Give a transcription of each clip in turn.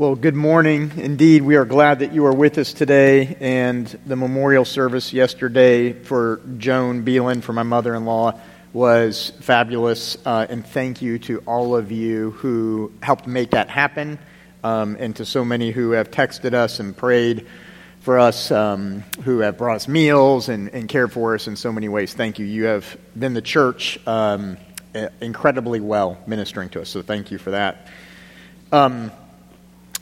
Well, good morning. Indeed, we are glad that you are with us today. And the memorial service yesterday for Joan Beelan, for my mother in law, was fabulous. Uh, and thank you to all of you who helped make that happen, um, and to so many who have texted us and prayed for us, um, who have brought us meals and, and, cared for us in so many ways. Thank you. You have been the church um, incredibly well ministering to us. So thank you for that. Um,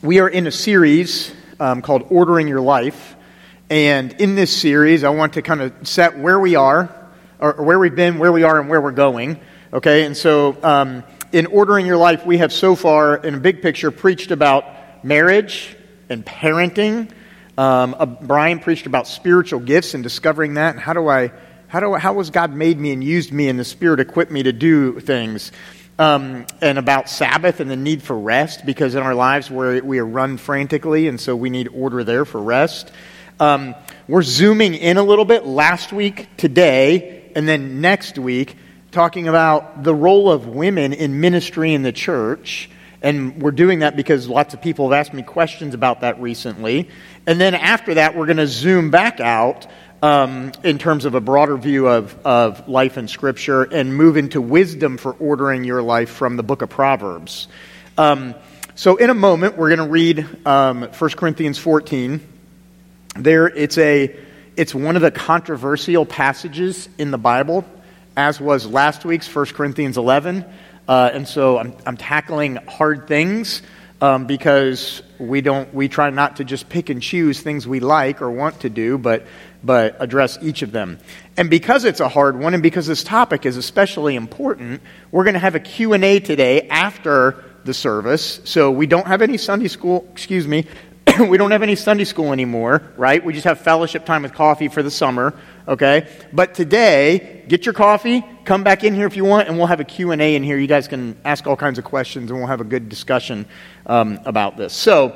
we are in a series um, called Ordering Your Life. And in this series, I want to kind of set where we are, or where we've been, where we are, and where we're going. Okay? And so, um, in Ordering Your Life, we have so far, in a big picture, preached about marriage and parenting. Um, uh, Brian preached about spiritual gifts and discovering that. And how do I, how do I, how has God made me and used me and the Spirit equipped me to do things? Um, and about Sabbath and the need for rest because in our lives we're, we are run frantically, and so we need order there for rest. Um, we're zooming in a little bit last week, today, and then next week, talking about the role of women in ministry in the church. And we're doing that because lots of people have asked me questions about that recently. And then after that, we're going to zoom back out um, in terms of a broader view of, of life in Scripture and move into wisdom for ordering your life from the book of Proverbs. Um, so, in a moment, we're going to read um, 1 Corinthians 14. There, it's, a, it's one of the controversial passages in the Bible, as was last week's 1 Corinthians 11. Uh, and so I'm, I'm tackling hard things um, because we don't we try not to just pick and choose things we like or want to do, but but address each of them. And because it's a hard one and because this topic is especially important, we're going to have a Q&A today after the service. So we don't have any Sunday school, excuse me, we don't have any Sunday school anymore, right? We just have fellowship time with coffee for the summer, okay? But today, get your coffee, come back in here if you want, and we'll have a Q&A in here. You guys can ask all kinds of questions, and we'll have a good discussion um, about this. So,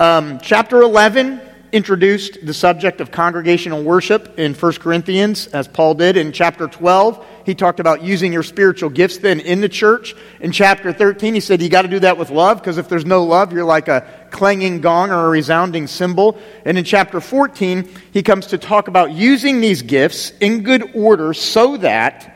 um, chapter 11 introduced the subject of congregational worship in 1 Corinthians, as Paul did. In chapter 12, he talked about using your spiritual gifts then in the church. In chapter 13, he said you got to do that with love, because if there's no love, you're like a clanging gong or a resounding cymbal. And in chapter 14, he comes to talk about using these gifts in good order so that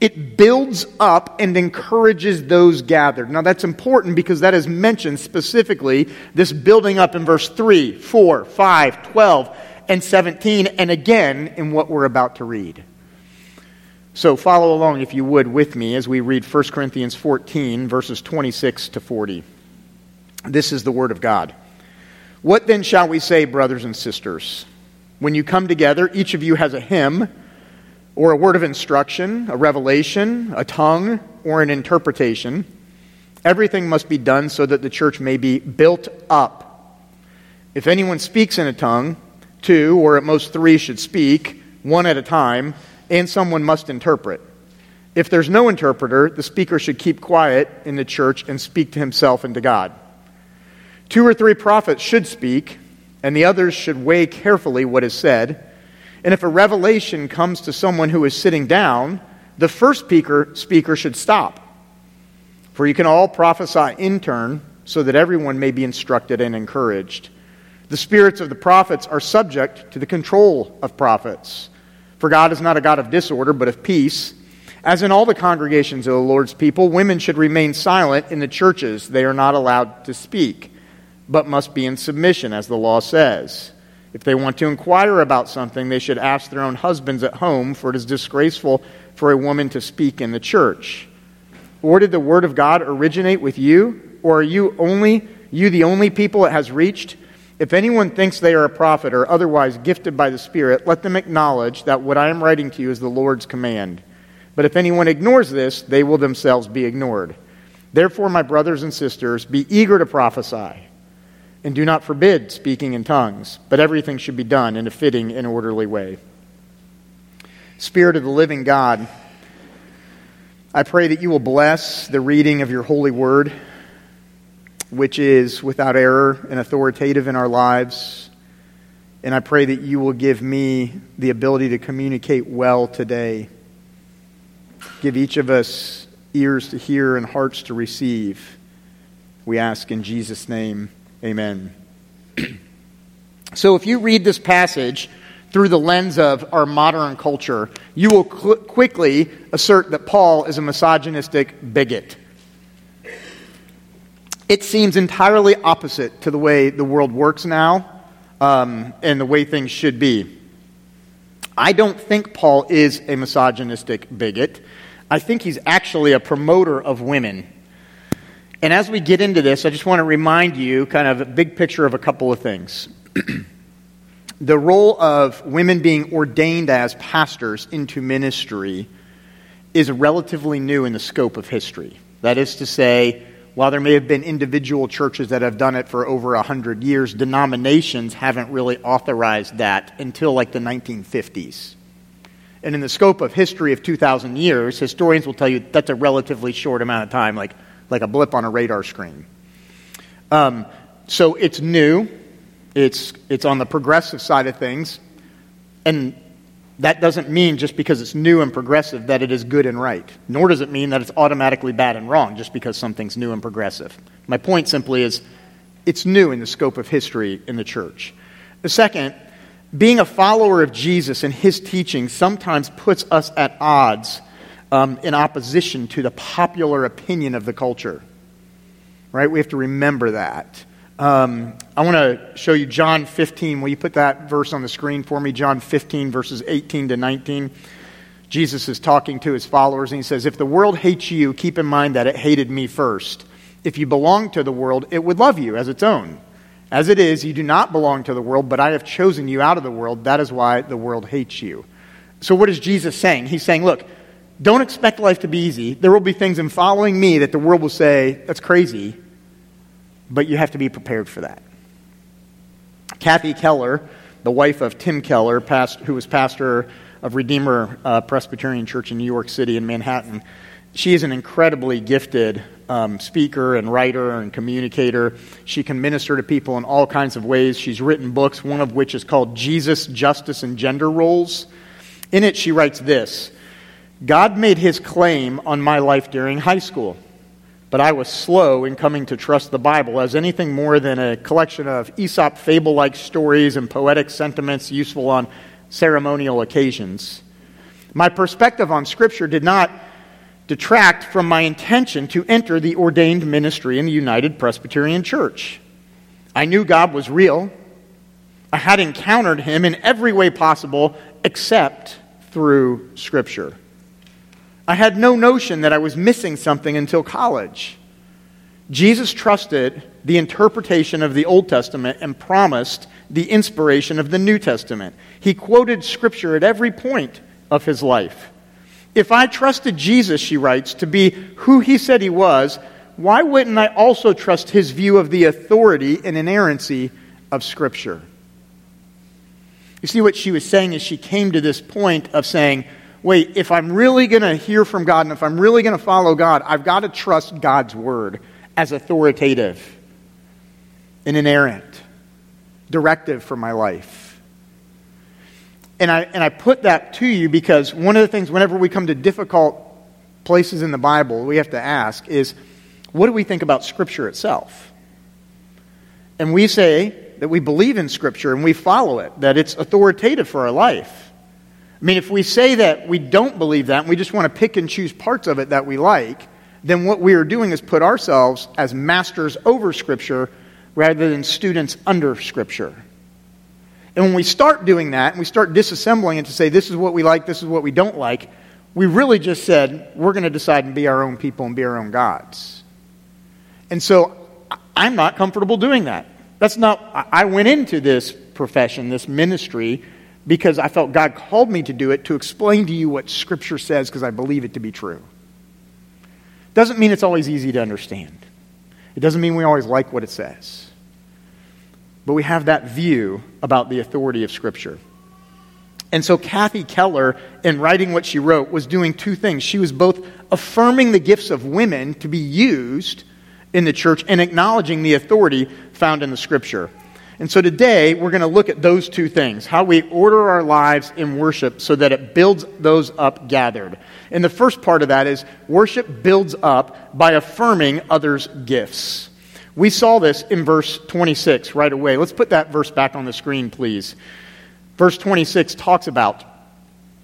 it builds up and encourages those gathered. Now, that's important because that is mentioned specifically, this building up in verse 3, 4, 5, 12, and 17, and again in what we're about to read. So, follow along, if you would, with me as we read 1 Corinthians 14, verses 26 to 40. This is the Word of God. What then shall we say, brothers and sisters? When you come together, each of you has a hymn or a word of instruction, a revelation, a tongue, or an interpretation. Everything must be done so that the church may be built up. If anyone speaks in a tongue, two or at most three should speak, one at a time, and someone must interpret. If there's no interpreter, the speaker should keep quiet in the church and speak to himself and to God. Two or three prophets should speak, and the others should weigh carefully what is said and if a revelation comes to someone who is sitting down, the first speaker, speaker should stop. For you can all prophesy in turn, so that everyone may be instructed and encouraged. The spirits of the prophets are subject to the control of prophets. For God is not a God of disorder, but of peace. As in all the congregations of the Lord's people, women should remain silent in the churches. They are not allowed to speak, but must be in submission, as the law says. If they want to inquire about something, they should ask their own husbands at home, for it is disgraceful for a woman to speak in the church. Or did the word of God originate with you? Or are you only you the only people it has reached? If anyone thinks they are a prophet or otherwise gifted by the Spirit, let them acknowledge that what I am writing to you is the Lord's command. But if anyone ignores this, they will themselves be ignored. Therefore, my brothers and sisters, be eager to prophesy and do not forbid speaking in tongues, but everything should be done in a fitting and orderly way. Spirit of the living God, I pray that you will bless the reading of your holy word, which is without error and authoritative in our lives. And I pray that you will give me the ability to communicate well today. Give each of us ears to hear and hearts to receive. We ask in Jesus' name. Amen. so if you read this passage through the lens of our modern culture, you will quickly assert that Paul is a misogynistic bigot. It seems entirely opposite to the way the world works now um, and the way things should be. I don't think Paul is a misogynistic bigot. I think he's actually a promoter of women. And as we get into this, I just want to remind you kind of a big picture of a couple of things. the role of women being ordained as pastors into ministry is relatively new in the scope of history. That is to say, while there may have been individual churches that have done it for over 100 years, denominations haven't really authorized that until like the 1950s. And in the scope of history of 2,000 years, historians will tell you that's a relatively short amount of time, like, like a blip on a radar screen. Um, so it's new, it's, it's on the progressive side of things, and that doesn't mean just because it's new and progressive that it is good and right. Nor does it mean that it's automatically bad and wrong just because something's new and progressive. My point simply is it's new in the scope of history in the church. The second, being a follower of Jesus and his teaching sometimes puts us at odds um, in opposition to the popular opinion of the culture. Right? We have to remember that. Um, I want to show you John 15. Will you put that verse on the screen for me? John 15, verses 18 to 19. Jesus is talking to his followers, and he says, If the world hates you, keep in mind that it hated me first. If you belong to the world, it would love you as its own. As it is, you do not belong to the world, but I have chosen you out of the world. That is why the world hates you. So, what is Jesus saying? He's saying, look, don't expect life to be easy. There will be things in following me that the world will say, that's crazy, but you have to be prepared for that. Kathy Keller, the wife of Tim Keller, past, who was pastor of Redeemer uh, Presbyterian Church in New York City in Manhattan, she is an incredibly gifted um, speaker and writer and communicator. She can minister to people in all kinds of ways. She's written books, one of which is called Jesus, Justice, and Gender Roles. In it, she writes this God made his claim on my life during high school, but I was slow in coming to trust the Bible as anything more than a collection of Aesop fable like stories and poetic sentiments useful on ceremonial occasions. My perspective on Scripture did not detract from my intention to enter the ordained ministry in the United Presbyterian Church. I knew God was real. I had encountered him in every way possible except through Scripture. I had no notion that I was missing something until college. Jesus trusted the interpretation of the Old Testament and promised the inspiration of the New Testament. He quoted Scripture at every point of his life. If I trusted Jesus, she writes, to be who he said he was, why wouldn't I also trust his view of the authority and inerrancy of Scripture? You see, what she was saying is she came to this point of saying, wait, if I'm really going to hear from God and if I'm really going to follow God, I've got to trust God's word as authoritative and inerrant, directive for my life. And I, and I put that to you because one of the things, whenever we come to difficult places in the Bible, we have to ask is what do we think about Scripture itself? And we say that we believe in Scripture and we follow it, that it's authoritative for our life. I mean, if we say that we don't believe that and we just want to pick and choose parts of it that we like, then what we are doing is put ourselves as masters over Scripture rather than students under Scripture. And when we start doing that and we start disassembling it to say this is what we like, this is what we don't like, we really just said we're going to decide and be our own people and be our own gods. And so I'm not comfortable doing that. That's not, I went into this profession, this ministry, because I felt God called me to do it to explain to you what Scripture says because I believe it to be true. Doesn't mean it's always easy to understand. It doesn't mean we always like what it says but we have that view about the authority of Scripture. And so, Kathy Keller, in writing what she wrote, was doing two things. She was both affirming the gifts of women to be used in the church and acknowledging the authority found in the Scripture. And so, today, we're going to look at those two things how we order our lives in worship so that it builds those up gathered. And the first part of that is worship builds up by affirming others' gifts. We saw this in verse 26 right away. Let's put that verse back on the screen, please. Verse 26 talks about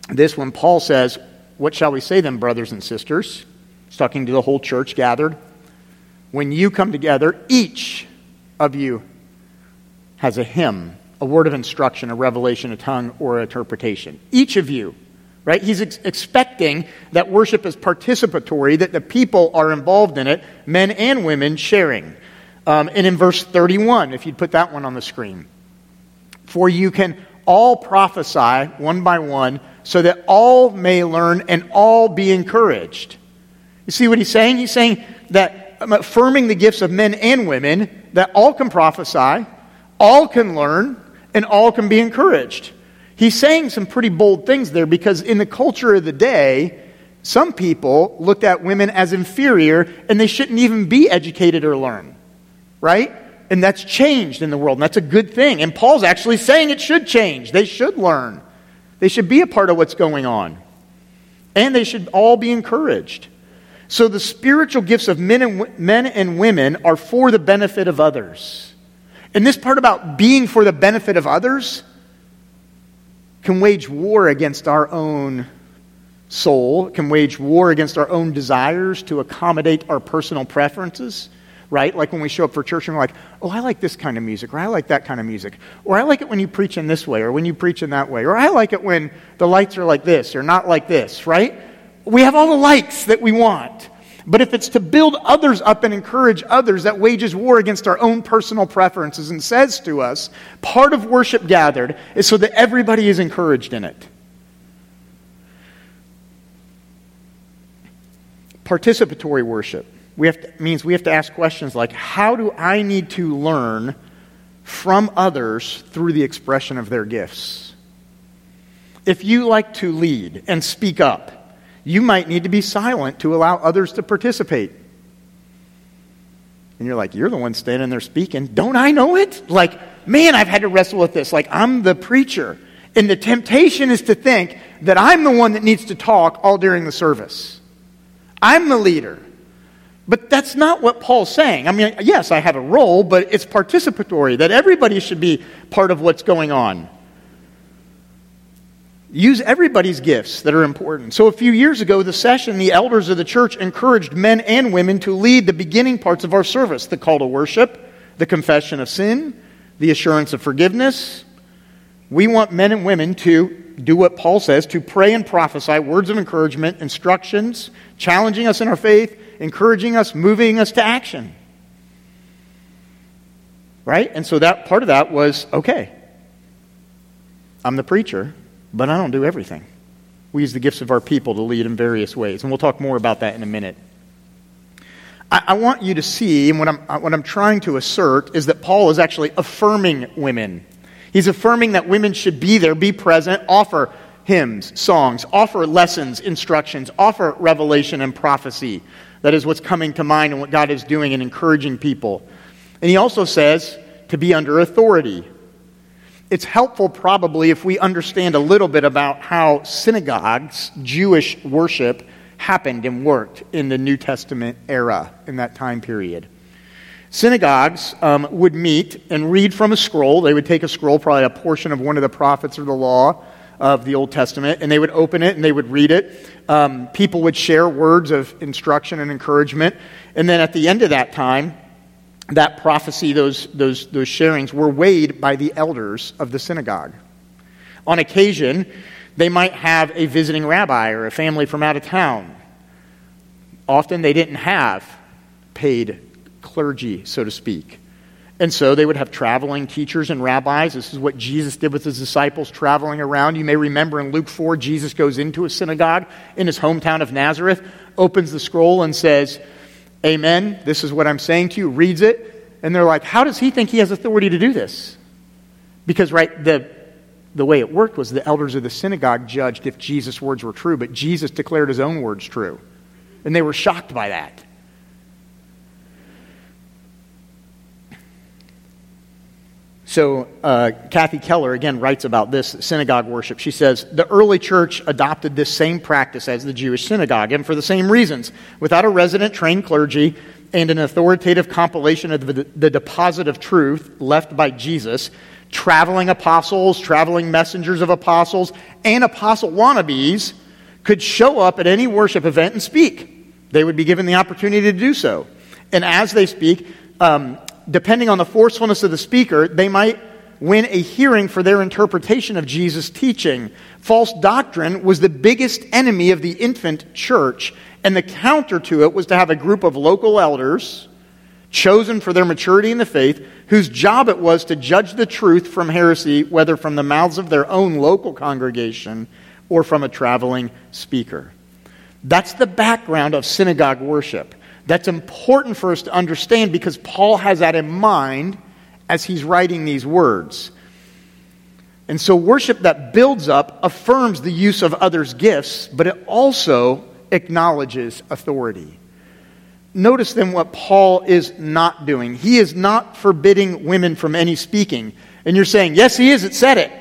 this when Paul says, What shall we say then, brothers and sisters? He's talking to the whole church gathered. When you come together, each of you has a hymn, a word of instruction, a revelation, a tongue, or interpretation. Each of you, right? He's ex- expecting that worship is participatory, that the people are involved in it, men and women sharing. Um, and in verse 31, if you'd put that one on the screen, for you can all prophesy one by one, so that all may learn and all be encouraged. You see what he's saying? He's saying that um, affirming the gifts of men and women, that all can prophesy, all can learn, and all can be encouraged. He's saying some pretty bold things there because in the culture of the day, some people looked at women as inferior and they shouldn't even be educated or learn, right? And that's changed in the world, and that's a good thing. And Paul's actually saying it should change. They should learn, they should be a part of what's going on, and they should all be encouraged. So the spiritual gifts of men and, men and women are for the benefit of others. And this part about being for the benefit of others can wage war against our own soul, can wage war against our own desires to accommodate our personal preferences right? Like when we show up for church and we're like, oh, I like this kind of music, or I like that kind of music, or I like it when you preach in this way, or when you preach in that way, or I like it when the lights are like this, or not like this, right? We have all the likes that we want. But if it's to build others up and encourage others, that wages war against our own personal preferences and says to us, part of worship gathered is so that everybody is encouraged in it. Participatory worship we have to, means we have to ask questions like how do I need to learn from others through the expression of their gifts? If you like to lead and speak up, you might need to be silent to allow others to participate. And you're like, you're the one standing there speaking. Don't I know it? Like, man, I've had to wrestle with this. Like, I'm the preacher. And the temptation is to think that I'm the one that needs to talk all during the service. I'm the leader. But that's not what Paul's saying. I mean, yes, I have a role, but it's participatory, that everybody should be part of what's going on. Use everybody's gifts that are important. So, a few years ago, the session, the elders of the church encouraged men and women to lead the beginning parts of our service the call to worship, the confession of sin, the assurance of forgiveness. We want men and women to do what Paul says to pray and prophesy words of encouragement, instructions, challenging us in our faith encouraging us, moving us to action. Right? And so that part of that was okay, I'm the preacher, but I don't do everything. We use the gifts of our people to lead in various ways. And we'll talk more about that in a minute. I, I want you to see, and what I'm, what I'm trying to assert is that Paul is actually affirming women. He's affirming that women should be there, be present, offer hymns, songs, offer lessons, instructions, offer revelation and prophecy, that is what's coming to mind and what God is doing and encouraging people. And he also says to be under authority. It's helpful, probably, if we understand a little bit about how synagogues, Jewish worship, happened and worked in the New Testament era in that time period. Synagogues um, would meet and read from a scroll. They would take a scroll, probably a portion of one of the prophets or the law, of the Old Testament, and they would open it and they would read it. Um, people would share words of instruction and encouragement. And then at the end of that time, that prophecy, those, those, those sharings, were weighed by the elders of the synagogue. On occasion, they might have a visiting rabbi or a family from out of town. Often they didn't have paid clergy, so to speak. And so they would have traveling teachers and rabbis. This is what Jesus did with his disciples traveling around. You may remember in Luke 4, Jesus goes into a synagogue in his hometown of Nazareth, opens the scroll, and says, Amen. This is what I'm saying to you, reads it. And they're like, How does he think he has authority to do this? Because, right, the, the way it worked was the elders of the synagogue judged if Jesus' words were true, but Jesus declared his own words true. And they were shocked by that. So, uh, Kathy Keller again writes about this synagogue worship. She says, The early church adopted this same practice as the Jewish synagogue, and for the same reasons. Without a resident trained clergy, and an authoritative compilation of the, the deposit of truth left by Jesus, traveling apostles, traveling messengers of apostles, and apostle wannabes could show up at any worship event and speak. They would be given the opportunity to do so. And as they speak, um, depending on the forcefulness of the speaker, they might win a hearing for their interpretation of Jesus' teaching. False doctrine was the biggest enemy of the infant church, and the counter to it was to have a group of local elders chosen for their maturity in the faith, whose job it was to judge the truth from heresy, whether from the mouths of their own local congregation or from a traveling speaker. That's the background of synagogue worship. That's important for us to understand because Paul has that in mind as he's writing these words. And so, worship that builds up affirms the use of others' gifts, but it also acknowledges authority. Notice then what Paul is not doing. He is not forbidding women from any speaking. And you're saying, yes, he is, it said it.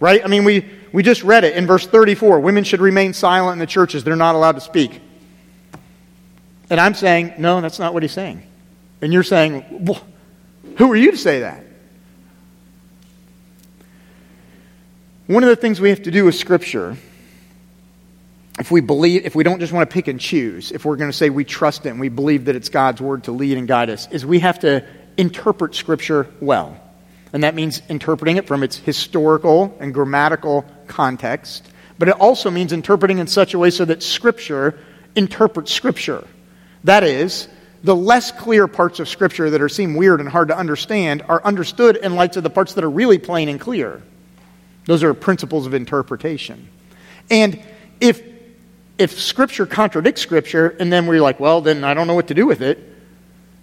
Right? I mean, we, we just read it in verse 34. Women should remain silent in the churches, they're not allowed to speak. And I'm saying, no, that's not what he's saying. And you're saying, who are you to say that? One of the things we have to do with Scripture, if we believe, if we don't just want to pick and choose, if we're going to say we trust it and we believe that it's God's Word to lead and guide us, is we have to interpret Scripture well. And that means interpreting it from its historical and grammatical context. But it also means interpreting in such a way so that Scripture interprets Scripture. That is, the less clear parts of Scripture that are seem weird and hard to understand are understood in light of the parts that are really plain and clear. Those are principles of interpretation. And if, if Scripture contradicts Scripture, and then we're like, well, then I don't know what to do with it,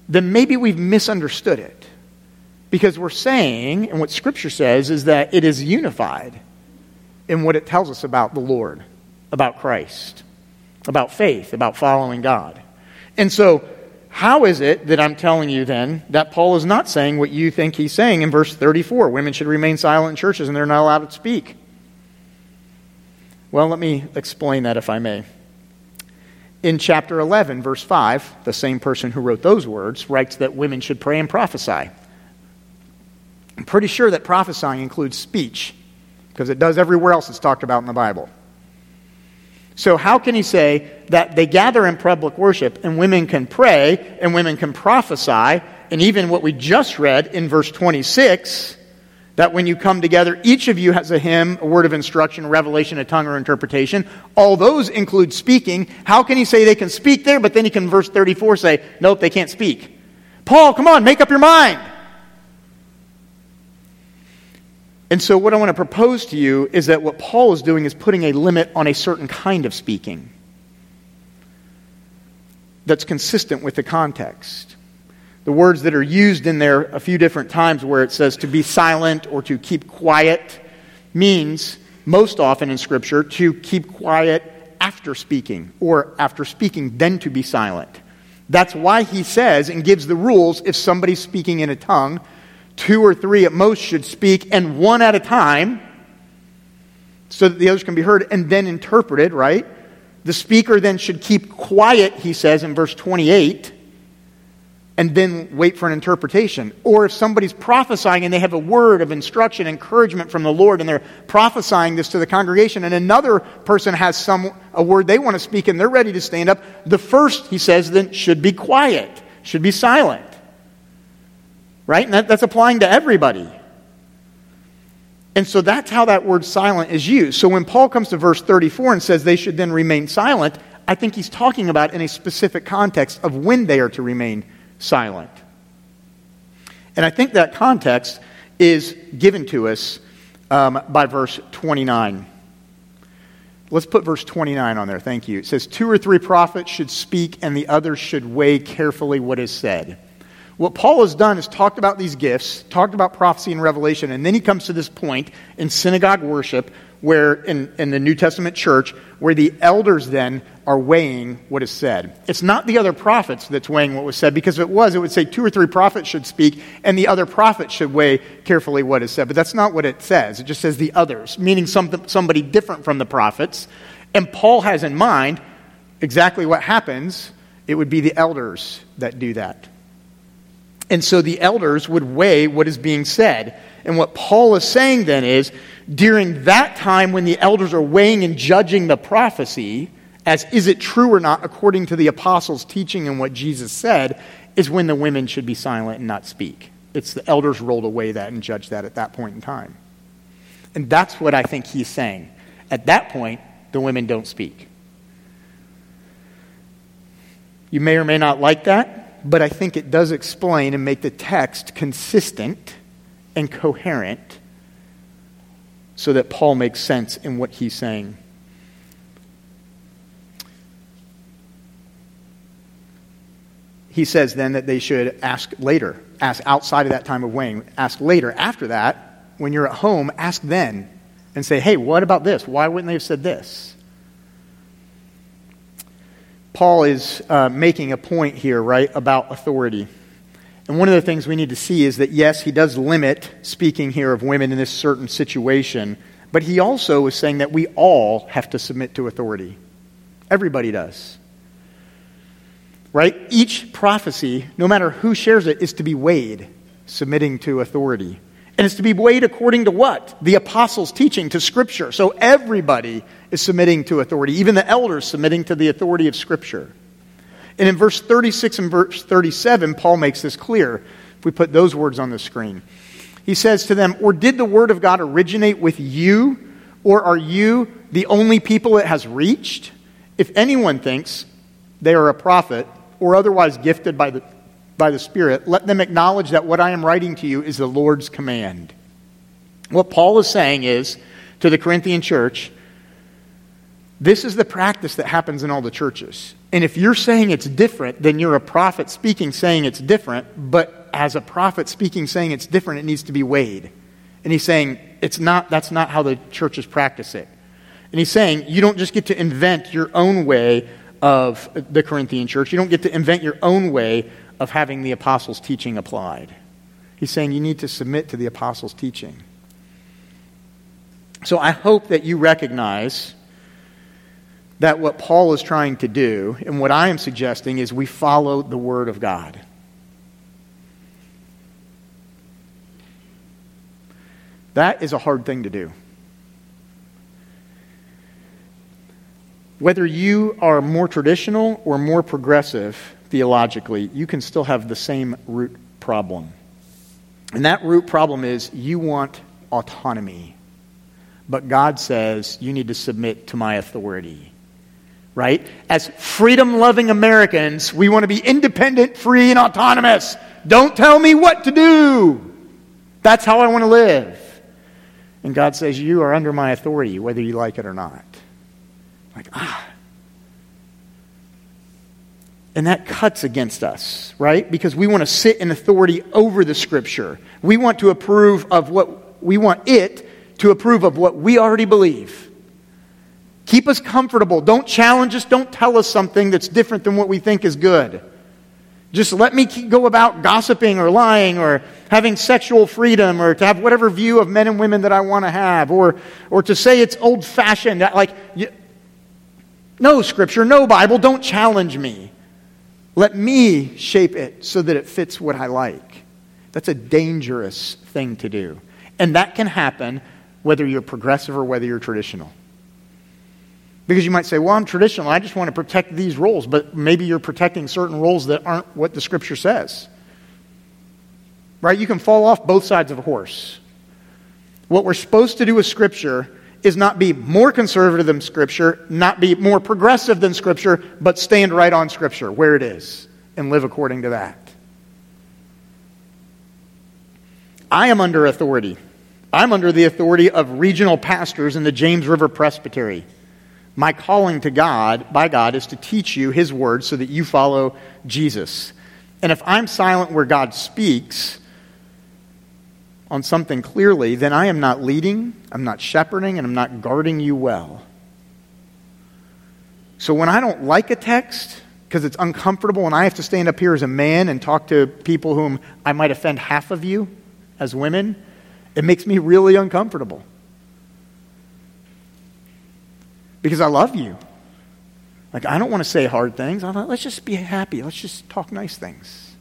then maybe we've misunderstood it. Because we're saying, and what Scripture says, is that it is unified in what it tells us about the Lord, about Christ, about faith, about following God. And so, how is it that I'm telling you then that Paul is not saying what you think he's saying in verse 34? Women should remain silent in churches and they're not allowed to speak. Well, let me explain that if I may. In chapter 11, verse 5, the same person who wrote those words writes that women should pray and prophesy. I'm pretty sure that prophesying includes speech because it does everywhere else it's talked about in the Bible. So, how can he say that they gather in public worship and women can pray and women can prophesy? And even what we just read in verse 26, that when you come together, each of you has a hymn, a word of instruction, a revelation, a tongue, or interpretation. All those include speaking. How can he say they can speak there, but then he can, verse 34, say, nope, they can't speak? Paul, come on, make up your mind. And so, what I want to propose to you is that what Paul is doing is putting a limit on a certain kind of speaking that's consistent with the context. The words that are used in there a few different times, where it says to be silent or to keep quiet, means most often in Scripture to keep quiet after speaking, or after speaking, then to be silent. That's why he says and gives the rules if somebody's speaking in a tongue two or three at most should speak, and one at a time, so that the others can be heard and then interpreted, right? The speaker then should keep quiet, he says in verse 28, and then wait for an interpretation. Or if somebody's prophesying and they have a word of instruction, encouragement from the Lord, and they're prophesying this to the congregation, and another person has some a word they want to speak and they're ready to stand up, the first, he says, then should be quiet, should be silent. Right? And that, that's applying to everybody. And so that's how that word silent is used. So when Paul comes to verse 34 and says they should then remain silent, I think he's talking about in a specific context of when they are to remain silent. And I think that context is given to us um, by verse 29. Let's put verse 29 on there. Thank you. It says, Two or three prophets should speak, and the others should weigh carefully what is said. What Paul has done is talked about these gifts, talked about prophecy and revelation, and then he comes to this point in synagogue worship where in, in the New Testament church where the elders then are weighing what is said. It's not the other prophets that's weighing what was said, because if it was, it would say two or three prophets should speak, and the other prophets should weigh carefully what is said. But that's not what it says. It just says the others, meaning some, somebody different from the prophets. And Paul has in mind exactly what happens It would be the elders that do that. And so the elders would weigh what is being said. And what Paul is saying then is during that time when the elders are weighing and judging the prophecy, as is it true or not according to the apostles' teaching and what Jesus said, is when the women should be silent and not speak. It's the elders' role to weigh that and judge that at that point in time. And that's what I think he's saying. At that point, the women don't speak. You may or may not like that, but I think it does explain and make the text consistent and coherent so that Paul makes sense in what he's saying. He says then that they should ask later, ask outside of that time of weighing, ask later. After that, when you're at home, ask then and say, hey, what about this? Why wouldn't they have said this? Paul is uh, making a point here, right, about authority. And one of the things we need to see is that, yes, he does limit speaking here of women in this certain situation, but he also is saying that we all have to submit to authority. Everybody does. Right? Each prophecy, no matter who shares it, is to be weighed, submitting to authority. And it's to be weighed according to what? The apostles' teaching, to Scripture. So everybody is submitting to authority, even the elders submitting to the authority of Scripture. And in verse 36 and verse 37, Paul makes this clear. If we put those words on the screen, he says to them, Or did the word of God originate with you? Or are you the only people it has reached? If anyone thinks they are a prophet or otherwise gifted by the, by the Spirit, let them acknowledge that what I am writing to you is the Lord's command. What Paul is saying is to the Corinthian church, this is the practice that happens in all the churches. And if you're saying it's different, then you're a prophet speaking saying it's different, but as a prophet speaking saying it's different, it needs to be weighed. And he's saying it's not, that's not how the churches practice it. And he's saying you don't just get to invent your own way of the Corinthian church, you don't get to invent your own way of having the apostles' teaching applied. He's saying you need to submit to the apostles' teaching. So I hope that you recognize that what Paul is trying to do, and what I am suggesting, is we follow the Word of God. That is a hard thing to do. Whether you are more traditional or more progressive theologically, you can still have the same root problem. And that root problem is you want autonomy. But God says you need to submit to my authority right? As freedom loving Americans, we want to be independent, free, and autonomous. Don't tell me what to do. That's how I want to live. And God says, You are under my authority, whether you like it or not. Like, ah. And that cuts against us, right? Because we want to sit in authority over the Scripture. We want to approve of what, we want it to approve of what we already believe. Keep us comfortable. Don't challenge us. Don't tell us something that's different than what we think is good. Just let me go about gossiping or lying or having sexual freedom or to have whatever view of men and women that I want to have or, or to say it's old fashioned. Like, you, no scripture, no Bible, don't challenge me. Let me shape it so that it fits what I like. That's a dangerous thing to do. And that can happen whether you're progressive or whether you're traditional. Because you might say, well, I'm traditional. I just want to protect these roles. But maybe you're protecting certain roles that aren't what the scripture says. Right? You can fall off both sides of a horse. What we're supposed to do with scripture is not be more conservative than scripture, not be more progressive than scripture, but stand right on scripture where it is and live according to that. I am under authority. I'm under the authority of regional pastors in the James River Presbytery. My calling to God, by God, is to teach you His word so that you follow Jesus. And if I'm silent where God speaks on something clearly, then I am not leading, I'm not shepherding, and I'm not guarding you well. So when I don't like a text, because it's uncomfortable and I have to stand up here as a man and talk to people whom I might offend half of you as women, it makes me really uncomfortable because I love you. Like, I don't want to say hard things. I thought, let's just be happy. Let's just talk nice things.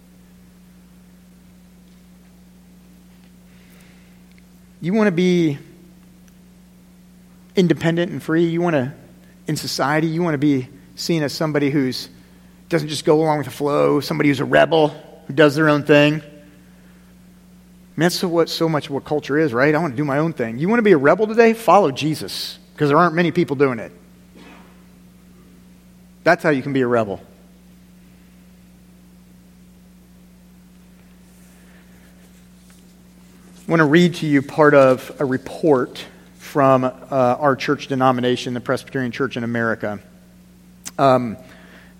You want to be independent and free. You want to, in society, you want to be seen as somebody who's doesn't just go along with the flow, somebody who's a rebel, who does their own thing. I mean, that's what, so much of what culture is, right? I want to do my own thing. You want to be a rebel today? Follow Jesus, because there aren't many people doing it. That's how you can be a rebel. I want to read to you part of a report from uh, our church denomination, the Presbyterian Church in America. Um,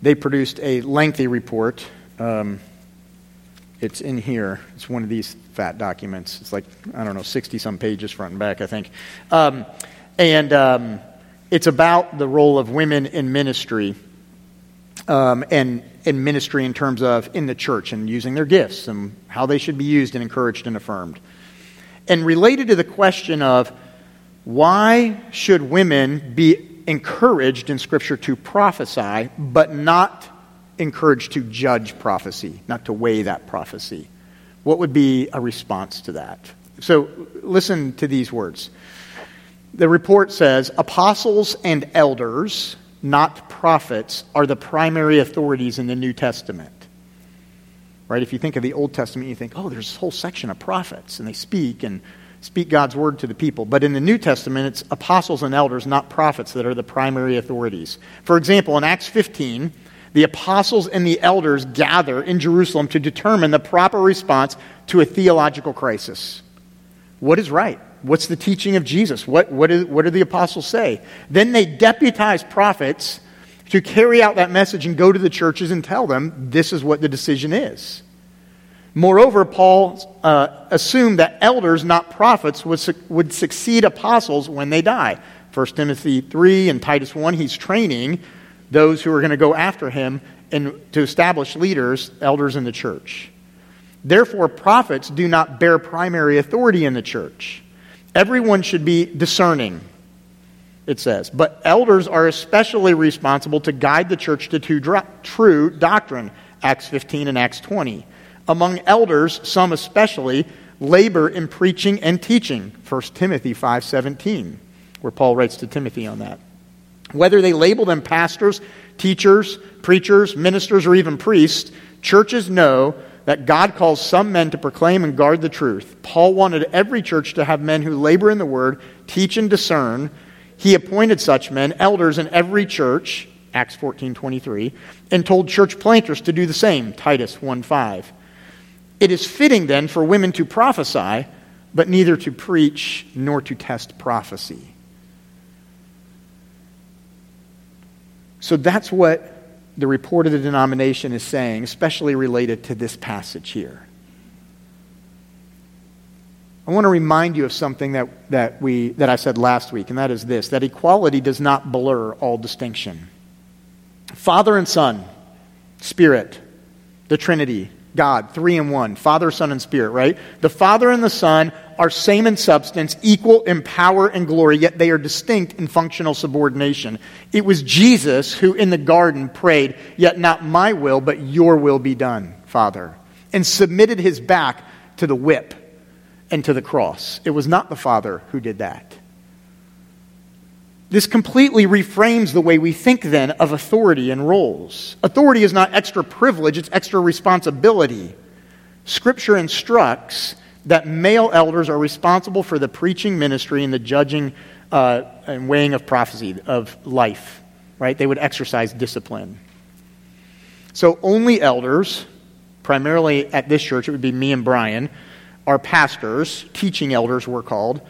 they produced a lengthy report. Um, it's in here. It's one of these fat documents. It's like, I don't know, 60 some pages front and back, I think. Um, and um, it's about the role of women in ministry um, and in ministry in terms of in the church and using their gifts and how they should be used and encouraged and affirmed. And related to the question of why should women be encouraged in Scripture to prophesy, but not encouraged to judge prophecy, not to weigh that prophecy? What would be a response to that? So listen to these words. The report says apostles and elders not prophets, are the primary authorities in the New Testament. Right? If you think of the Old Testament, you think, oh, there's this whole section of prophets, and they speak and speak God's word to the people. But in the New Testament, it's apostles and elders, not prophets, that are the primary authorities. For example, in Acts 15, the apostles and the elders gather in Jerusalem to determine the proper response to a theological crisis. What is right? What's the teaching of Jesus? What, what, is, what do the apostles say? Then they deputize prophets to carry out that message and go to the churches and tell them this is what the decision is. Moreover, Paul uh, assumed that elders, not prophets, would, su- would succeed apostles when they die. 1 Timothy 3 and Titus 1, he's training those who are going to go after him and to establish leaders, elders in the church. Therefore, prophets do not bear primary authority in the church. Everyone should be discerning, it says. But elders are especially responsible to guide the church to true doctrine, Acts 15 and Acts 20. Among elders, some especially labor in preaching and teaching, 1 Timothy 5:17, where Paul writes to Timothy on that. Whether they label them pastors, teachers, preachers, ministers, or even priests, churches know that God calls some men to proclaim and guard the truth. Paul wanted every church to have men who labor in the word, teach and discern. He appointed such men, elders in every church, Acts 14:23, and told church planters to do the same, Titus 1:5. It is fitting then for women to prophesy, but neither to preach nor to test prophecy. So that's what the report of the denomination is saying, especially related to this passage here. I want to remind you of something that, that, we, that I said last week, and that is this that equality does not blur all distinction. Father and Son, Spirit, the Trinity, God, three in one, Father, Son, and Spirit, right? The Father and the Son are same in substance, equal in power and glory, yet they are distinct in functional subordination. It was Jesus who in the garden prayed, Yet not my will, but your will be done, Father, and submitted his back to the whip and to the cross. It was not the Father who did that. This completely reframes the way we think then of authority and roles. Authority is not extra privilege, it's extra responsibility. Scripture instructs that male elders are responsible for the preaching ministry and the judging uh, and weighing of prophecy, of life, right? They would exercise discipline. So only elders, primarily at this church, it would be me and Brian, are pastors, teaching elders, we're called,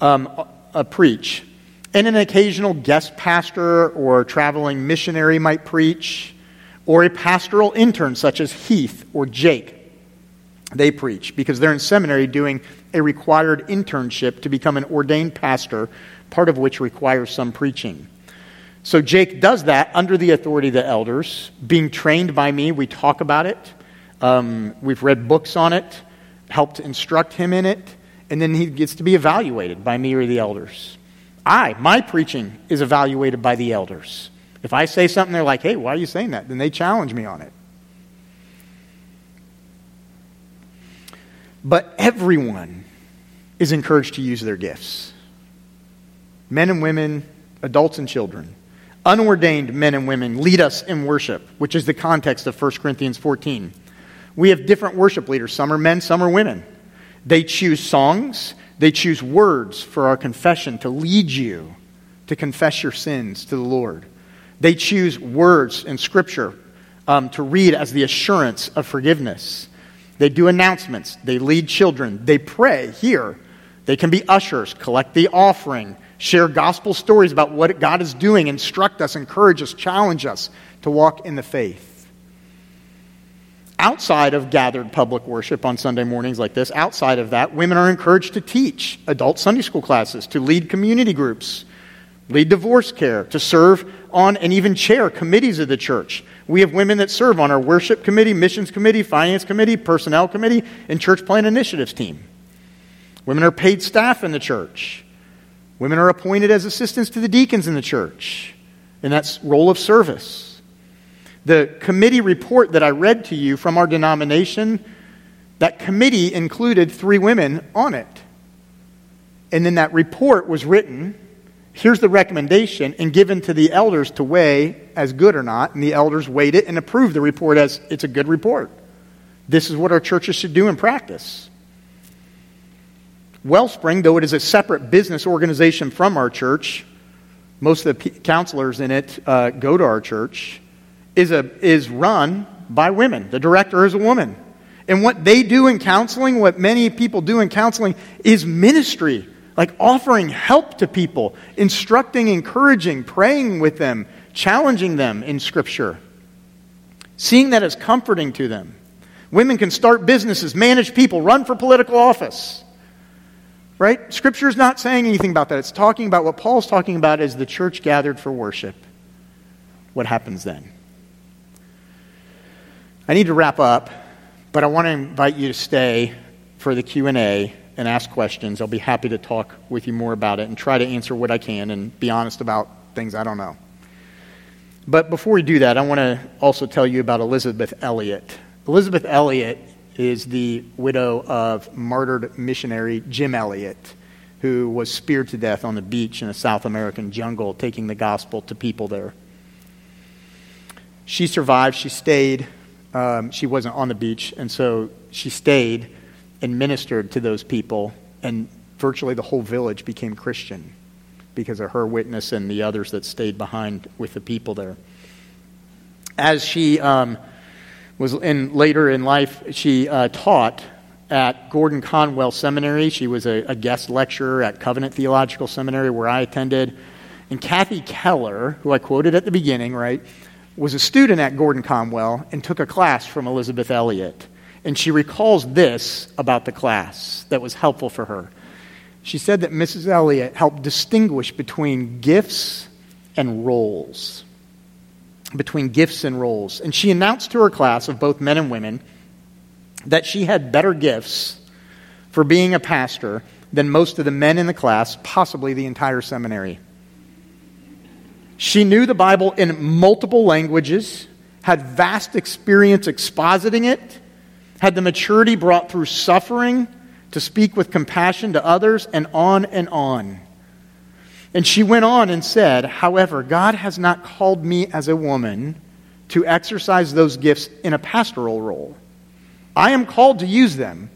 um, uh, preach. And an occasional guest pastor or traveling missionary might preach, or a pastoral intern such as Heath or Jake they preach because they're in seminary doing a required internship to become an ordained pastor, part of which requires some preaching. So Jake does that under the authority of the elders, being trained by me. We talk about it. Um, we've read books on it, helped instruct him in it, and then he gets to be evaluated by me or the elders. I, my preaching is evaluated by the elders. If I say something, they're like, hey, why are you saying that? Then they challenge me on it. But everyone is encouraged to use their gifts men and women, adults and children. Unordained men and women lead us in worship, which is the context of 1 Corinthians 14. We have different worship leaders. Some are men, some are women. They choose songs, they choose words for our confession to lead you to confess your sins to the Lord. They choose words in Scripture um, to read as the assurance of forgiveness. They do announcements. They lead children. They pray here. They can be ushers, collect the offering, share gospel stories about what God is doing, instruct us, encourage us, challenge us to walk in the faith. Outside of gathered public worship on Sunday mornings like this, outside of that, women are encouraged to teach adult Sunday school classes, to lead community groups, lead divorce care, to serve on and even chair committees of the church. We have women that serve on our worship committee, missions committee, finance committee, personnel committee, and church plan initiatives team. Women are paid staff in the church. Women are appointed as assistants to the deacons in the church, and that's role of service. The committee report that I read to you from our denomination, that committee included three women on it. And then that report was written. Here's the recommendation and given to the elders to weigh as good or not. And the elders weighed it and approved the report as it's a good report. This is what our churches should do in practice. Wellspring, though it is a separate business organization from our church, most of the counselors in it uh, go to our church, is, a, is run by women. The director is a woman. And what they do in counseling, what many people do in counseling, is ministry, like offering help to people, instructing, encouraging, praying with them, challenging them in Scripture, seeing that as comforting to them. Women can start businesses, manage people, run for political office. Right? Scripture is not saying anything about that. It's talking about what Paul's talking about is the church gathered for worship. What happens then? I need to wrap up, but I want to invite you to stay for the Q&A and ask questions. I'll be happy to talk with you more about it and try to answer what I can and be honest about things I don't know. But before we do that, I want to also tell you about Elisabeth Elliot. Elisabeth Elliot is the widow of martyred missionary Jim Elliot, who was speared to death on the beach in a South American jungle, taking the gospel to people there. She survived. She stayed. Um, she wasn't on the beach, and so she stayed and ministered to those people, and virtually the whole village became Christian because of her witness and the others that stayed behind with the people there. As she um, was in later in life she uh, taught at Gordon Conwell Seminary. She was a, a, guest lecturer at Covenant Theological Seminary where I attended. And Kathy Keller, who I quoted at the beginning, right, was a student at Gordon Conwell and took a class from Elisabeth Elliot. And she recalls this about the class that was helpful for her. She said that Mrs. Elliot helped distinguish between gifts and roles between gifts and roles. And she announced to her class of both men and women that she had better gifts for being a pastor than most of the men in the class, possibly the entire seminary. She knew the Bible in multiple languages, had vast experience expositing it, had the maturity brought through suffering to speak with compassion to others, and on and on. And she went on and said, However, God has not called me as a woman to exercise those gifts in a pastoral role. I am called to use them,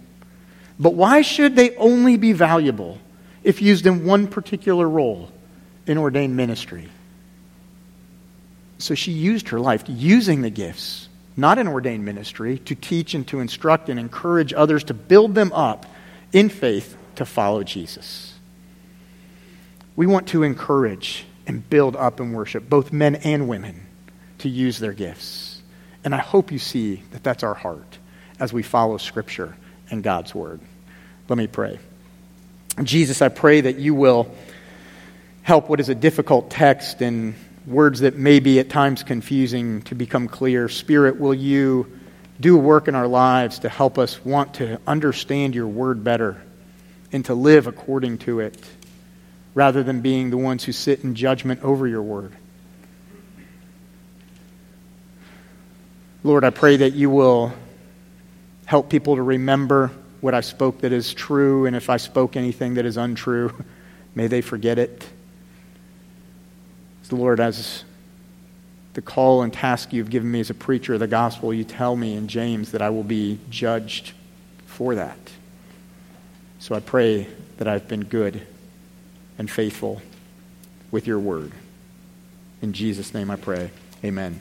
but why should they only be valuable if used in one particular role in ordained ministry? So she used her life using the gifts, not in ordained ministry, to teach and to instruct and encourage others to build them up in faith to follow Jesus. We want to encourage and build up in worship, both men and women, to use their gifts. And I hope you see that that's our heart as we follow Scripture and God's Word. Let me pray. Jesus, I pray that you will help what is a difficult text and words that may be at times confusing to become clear. Spirit, will you do work in our lives to help us want to understand your Word better and to live according to it? rather than being the ones who sit in judgment over your word. Lord, I pray that you will help people to remember what I spoke that is true, and if I spoke anything that is untrue, may they forget it. Lord, as the call and task you've given me as a preacher of the gospel, you tell me in James that I will be judged for that. So I pray that I've been good and faithful with your word. In Jesus' name I pray. Amen.